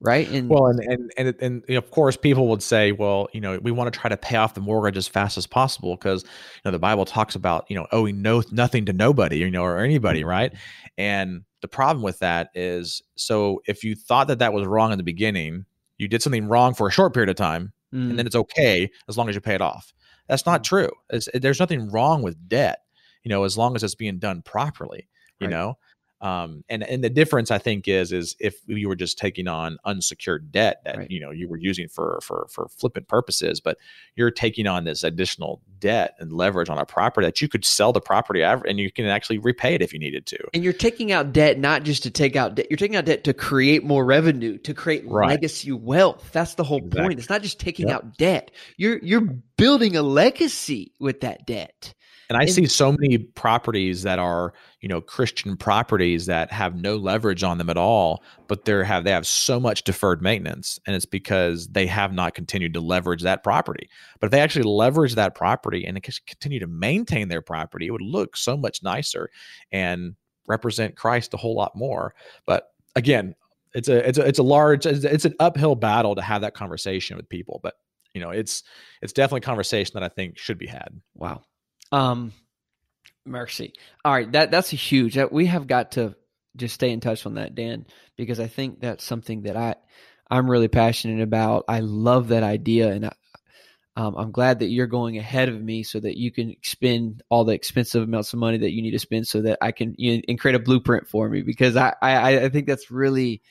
right and well and and and, and, of course people would say well you know we want to try to pay off the mortgage as fast as possible because you know the bible talks about you know owing no nothing to nobody you know or anybody mm-hmm. right and the problem with that is so if you thought that that was wrong in the beginning you did something wrong for a short period of time mm. and then it's okay as long as you pay it off that's not mm-hmm. true. It's, there's nothing wrong with debt, you know, as long as it's being done properly, you right. know. Um, and and the difference I think is is if you were just taking on unsecured debt that right. you know you were using for for for flippant purposes, but you're taking on this additional debt and leverage on a property that you could sell the property and you can actually repay it if you needed to. And you're taking out debt not just to take out debt, you're taking out debt to create more revenue, to create right. legacy wealth. That's the whole exactly. point. It's not just taking yep. out debt. You're you're building a legacy with that debt. And I see so many properties that are, you know, Christian properties that have no leverage on them at all, but they have they have so much deferred maintenance, and it's because they have not continued to leverage that property. But if they actually leverage that property and continue to maintain their property, it would look so much nicer and represent Christ a whole lot more. But again, it's a it's a it's a large it's an uphill battle to have that conversation with people, but you know, it's it's definitely a conversation that I think should be had. Wow. Um, mercy. All right, that that's a huge. That we have got to just stay in touch on that, Dan, because I think that's something that I I'm really passionate about. I love that idea, and I, um, I'm glad that you're going ahead of me so that you can spend all the expensive amounts of money that you need to spend so that I can you know, and create a blueprint for me because I, I I think that's really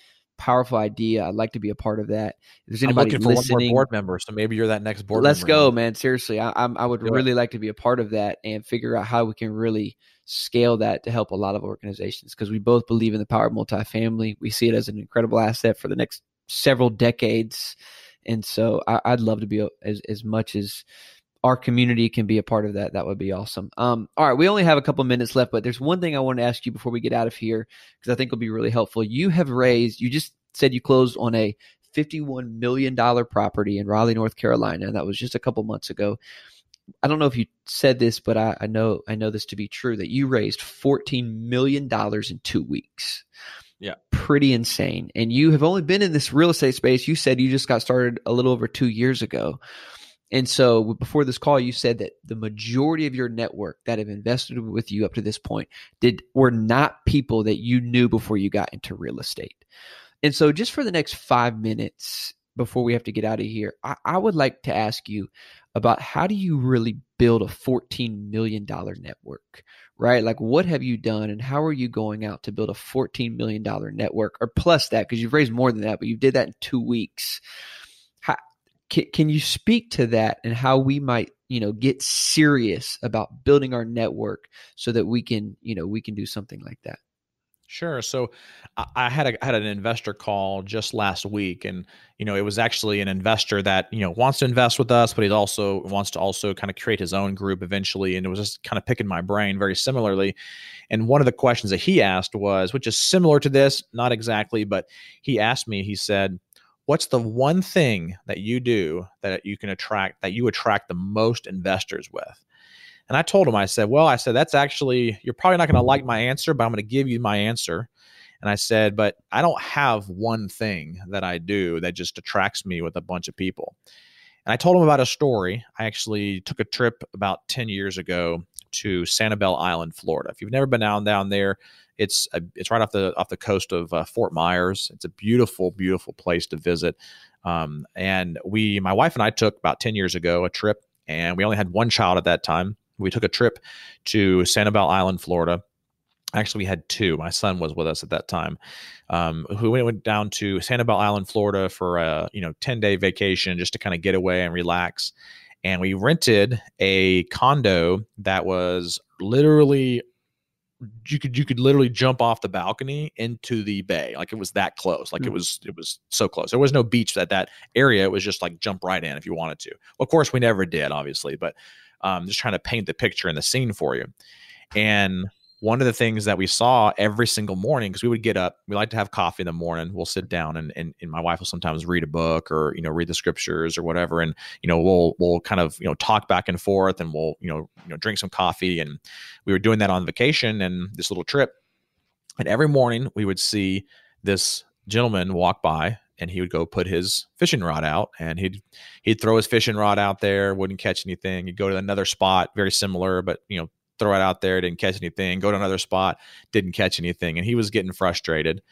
powerful idea. I'd like to be a part of that. If there's anybody I'm looking listening, for one more board member, so maybe you're that next board. Let's go, man. Seriously, I, I'm, I would really like to be a part of that and figure out how we can really scale that to help a lot of organizations because we both believe in the power of multifamily. We see it as an incredible asset for the next several decades, and so I, would love to be as as much as our community can be a part of that, that would be awesome. Um, all right, we only have a couple minutes left, but there's one thing I want to ask you before we get out of here because I think will be really helpful. You have raised, you just said you closed on a $51 million property in Raleigh, North Carolina, and that was just a couple months ago. I don't know if you said this, but I, I know I know this to be true that you raised $14 million in two weeks. Yeah. Pretty insane. And you have only been in this real estate space. You said you just got started a little over two years ago. And so before this call, you said that the majority of your network that have invested with you up to this point did were not people that you knew before you got into real estate. And so just for the next five minutes before we have to get out of here, I, I would like to ask you about how do you really build a $14 million network, right? Like what have you done and how are you going out to build a $14 million network or plus that? Because you've raised more than that, but you did that in two weeks can, can you speak to that and how we might you know get serious about building our network so that we can you know we can do something like that Sure. So I had a, had an investor call just last week, and you know it was actually an investor that you know wants to invest with us, but he also wants to also kind of create his own group eventually, and it was just kind of picking my brain very similarly. And one of the questions that he asked was, which is similar to this, not exactly, but he asked me. He said, what's the one thing that you do that you can attract that you attract the most investors with? And i told him i said well i said that's actually you're probably not going to like my answer but i'm going to give you my answer. And i said but i don't have one thing that i do that just attracts me with a bunch of people. And i told him about a story. I actually took a trip about 10 years ago to sanibel island florida. If you've never been down down there it's a, it's right off the off the coast of uh, Fort Myers. It's a beautiful, beautiful place to visit. Um, and we, my wife and I, took about ten years ago a trip, and we only had one child at that time. We took a trip to Sanibel Island, Florida. Actually, we had two. My son was with us at that time. Um, we went down to Sanibel Island, Florida, for a you know ten day vacation just to kind of get away and relax. And we rented a condo that was literally you could you could literally jump off the balcony into the bay like it was that close like mm. it was it was so close. There was no beach at that area it was just like jump right in if you wanted to. Well, of course we never did obviously but um, just trying to paint the picture and the scene for you. And one of the things that we saw every single morning because we would get up we like to have coffee in the morning we'll sit down and, and, and my wife will sometimes read a book or you know read the scriptures or whatever and you know we'll we'll kind of you know talk back and forth and we'll you know you know drink some coffee and we were doing that on vacation and this little trip and every morning we would see this gentleman walk by and he would go put his fishing rod out and he'd he'd throw his fishing rod out there wouldn't catch anything he'd go to another spot very similar but you know throw it out there, didn't catch anything, go to another spot, didn't catch anything. And he was getting frustrated.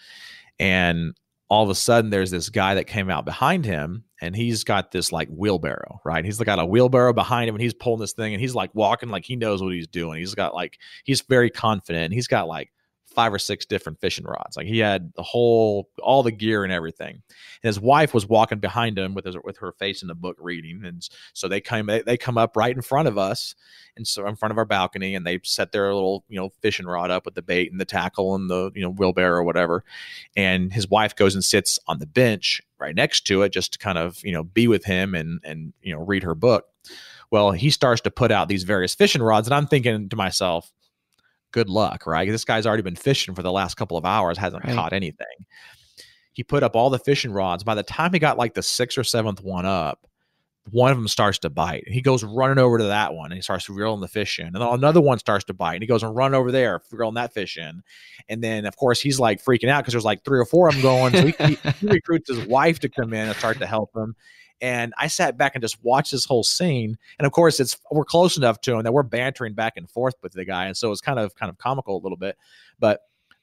And all of a sudden, there's this guy that came out behind him and he's got this like wheelbarrow, right? He's got a wheelbarrow behind him and he's pulling this thing and he's like walking like he knows what he's doing. He's got like, he's very confident. He's got like five or six different fishing rods. Like he had the whole, all the gear and everything. And his wife was walking behind him with his, with her face in the book reading, and so they come they come up right in front of us, and so in front of our balcony, and they set their little you know fishing rod up with the bait and the tackle and the you know wheelbarrow or whatever, and his wife goes and sits on the bench right next to it just to kind of you know be with him and and you know read her book. Well, he starts to put out these various fishing rods, and I'm thinking to myself, good luck, right? This guy's already been fishing for the last couple of hours, hasn't right. caught anything. He put up all the fishing rods. By the time he got like the sixth or seventh one up, one of them starts to bite. He goes running over to that one and he starts reeling the fish in. And then another one starts to bite and he goes and run over there, reeling that fish in. And then, of course, he's like freaking out because there's like three or four of them going. So he, he, he <laughs> recruits his wife to come in and start to help him. And I sat back and just watched this whole scene. And of course, it's we're close enough to him that we're bantering back and forth with the guy, and so it's kind of kind of comical a little bit. But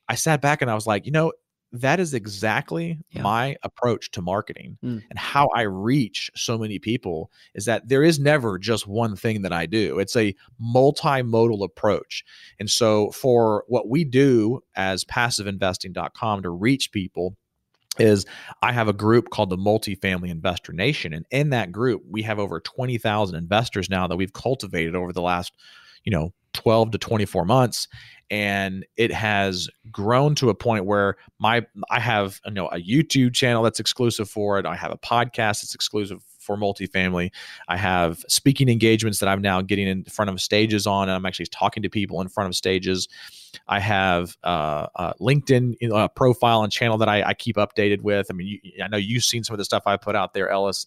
I sat back and I was like, you know, that is exactly yeah. my approach to marketing mm. and how I reach so many people is that there is never just one thing that I do. It's a multimodal approach. And so for what we do as passiveinvesting.com to reach people is I have a group called the Multifamily Investor Nation. And in that group, we have over 20,000 investors now that we've cultivated over the last, you know, 12 to 24 months. And it has grown to a point where my I have you know a YouTube channel that's exclusive for it. I have a podcast that's exclusive for multifamily. I have speaking engagements that I'm now getting in front of stages on, and I'm actually talking to people in front of stages. I have uh, a LinkedIn profile and channel that I, I, keep updated with. I mean, you, I know you've seen some of the stuff I put out there, Ellis,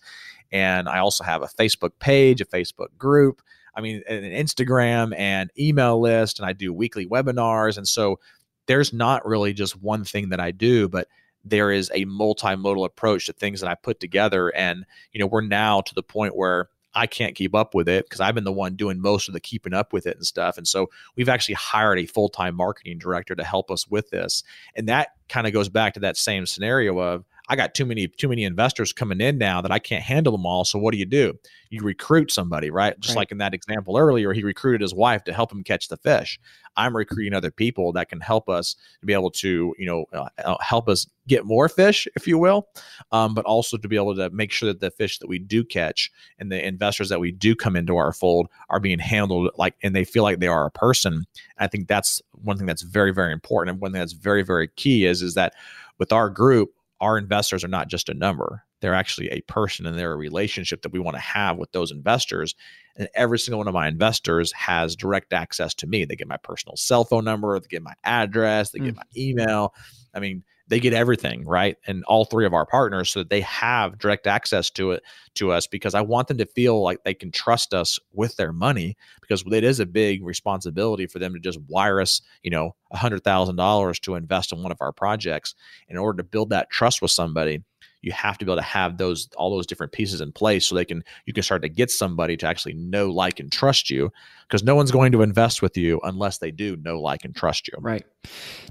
and I also have a Facebook page, a Facebook group. I mean, an Instagram and email list, and I do weekly webinars. And so there's not really just one thing that I do, but there is a multimodal approach to things that I put together. And, you know, we're now to the point where I can't keep up with it because I've been the one doing most of the keeping up with it and stuff. And so we've actually hired a full time marketing director to help us with this. And that kind of goes back to that same scenario of I got too many too many investors coming in now that I can't handle them all. So what do you do? You recruit somebody, right? Just right. like in that example earlier, he recruited his wife to help him catch the fish. I'm recruiting other people that can help us to be able to, you know, uh, uh, help us get more fish, if you will, um, but also to be able to make sure that the fish that we do catch and the investors that we do come into our fold are being handled like, and they feel like they are a person. I think that's one thing that's very, very important, and one thing that's very, very key is is that with our group our investors are not just a number. They're actually a person and they're a relationship that we want to have with those investors. And every single one of my investors has direct access to me. They get my personal cell phone number they get my address they mm. get my email. I mean they get everything right and all three of our partners so that they have direct access to it to us because i want them to feel like they can trust us with their money because it is a big responsibility for them to just wire us you know $100000 to invest in one of our projects in order to build that trust with somebody you have to be able to have those all those different pieces in place so they can you can start to get somebody to actually know like and trust you because no one's going to invest with you unless they do know like and trust you. Right.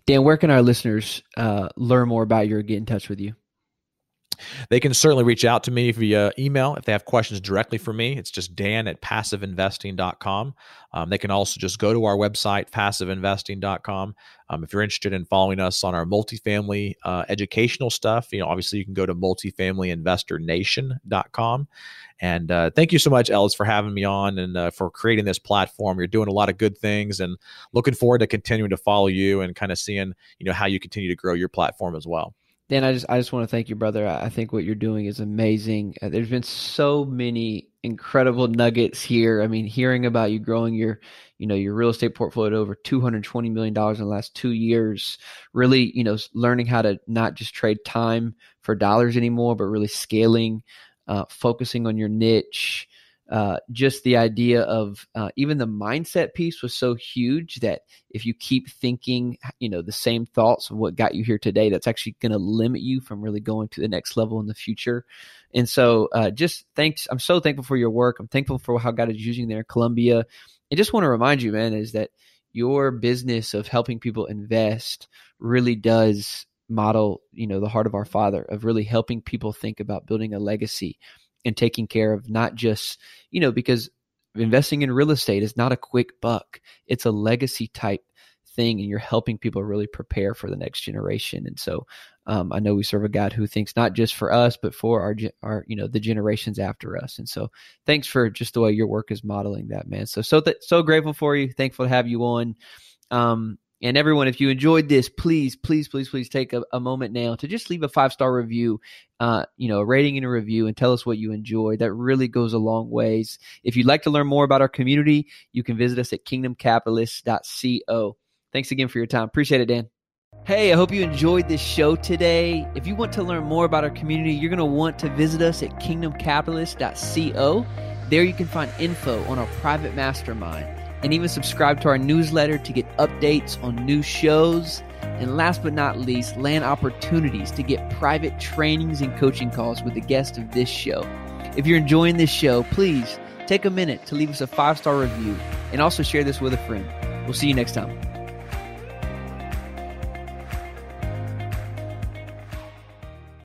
Dan where can our listeners uh, learn more about you or get in touch with you they can certainly reach out to me via email if they have questions directly for me. It's just dan at passiveinvesting.com. Um, they can also just go to our website, passiveinvesting.com. Um, if you're interested in following us on our multifamily uh, educational stuff, you know, obviously you can go to multifamilyinvestornation.com. And uh, thank you so much, Ellis, for having me on and uh, for creating this platform. You're doing a lot of good things, and looking forward to continuing to follow you and kind of seeing, you know, how you continue to grow your platform as well. Dan, I just I just want to thank you, brother. I think what you're doing is amazing. Uh, there's been so many incredible nuggets here. I mean, hearing about you growing your, you know, your real estate portfolio to over 220 million dollars in the last two years. Really, you know, learning how to not just trade time for dollars anymore, but really scaling, uh, focusing on your niche, uh, just the idea of uh, even the mindset piece was so huge that if you keep thinking, you know, the same thoughts of what got you here today, that's actually going to limit you from really going to the next level in the future. And so, uh, just thanks. I'm so thankful for your work. I'm thankful for how God is using there in Columbia. I just want to remind you, man, is that your business of helping people invest really does model, you know, the heart of our Father of really helping people think about building a legacy and taking care of not just, you know, because investing in real estate is not a quick buck. It's a legacy type thing and you're helping people really prepare for the next generation. And so um, I know we serve a God who thinks not just for us, but for our, our, you know, the generations after us. And so thanks for just the way your work is modeling that, man. So, so, th- so grateful for you. Thankful to have you on. Um, and everyone, if you enjoyed this, please, please, please, please take a, a moment now to just leave a five star review, uh, you know, a rating and a review, and tell us what you enjoyed. That really goes a long ways. If you'd like to learn more about our community, you can visit us at kingdomcapitalist.co. Thanks again for your time. Appreciate it, Dan. Hey, I hope you enjoyed this show today. If you want to learn more about our community, you're going to want to visit us at kingdomcapitalist.co. There you can find info on our private mastermind and even subscribe to our newsletter to get updates on new shows. And last but not least, land opportunities to get private trainings and coaching calls with the guest of this show. If you're enjoying this show, please take a minute to leave us a five star review and also share this with a friend. We'll see you next time.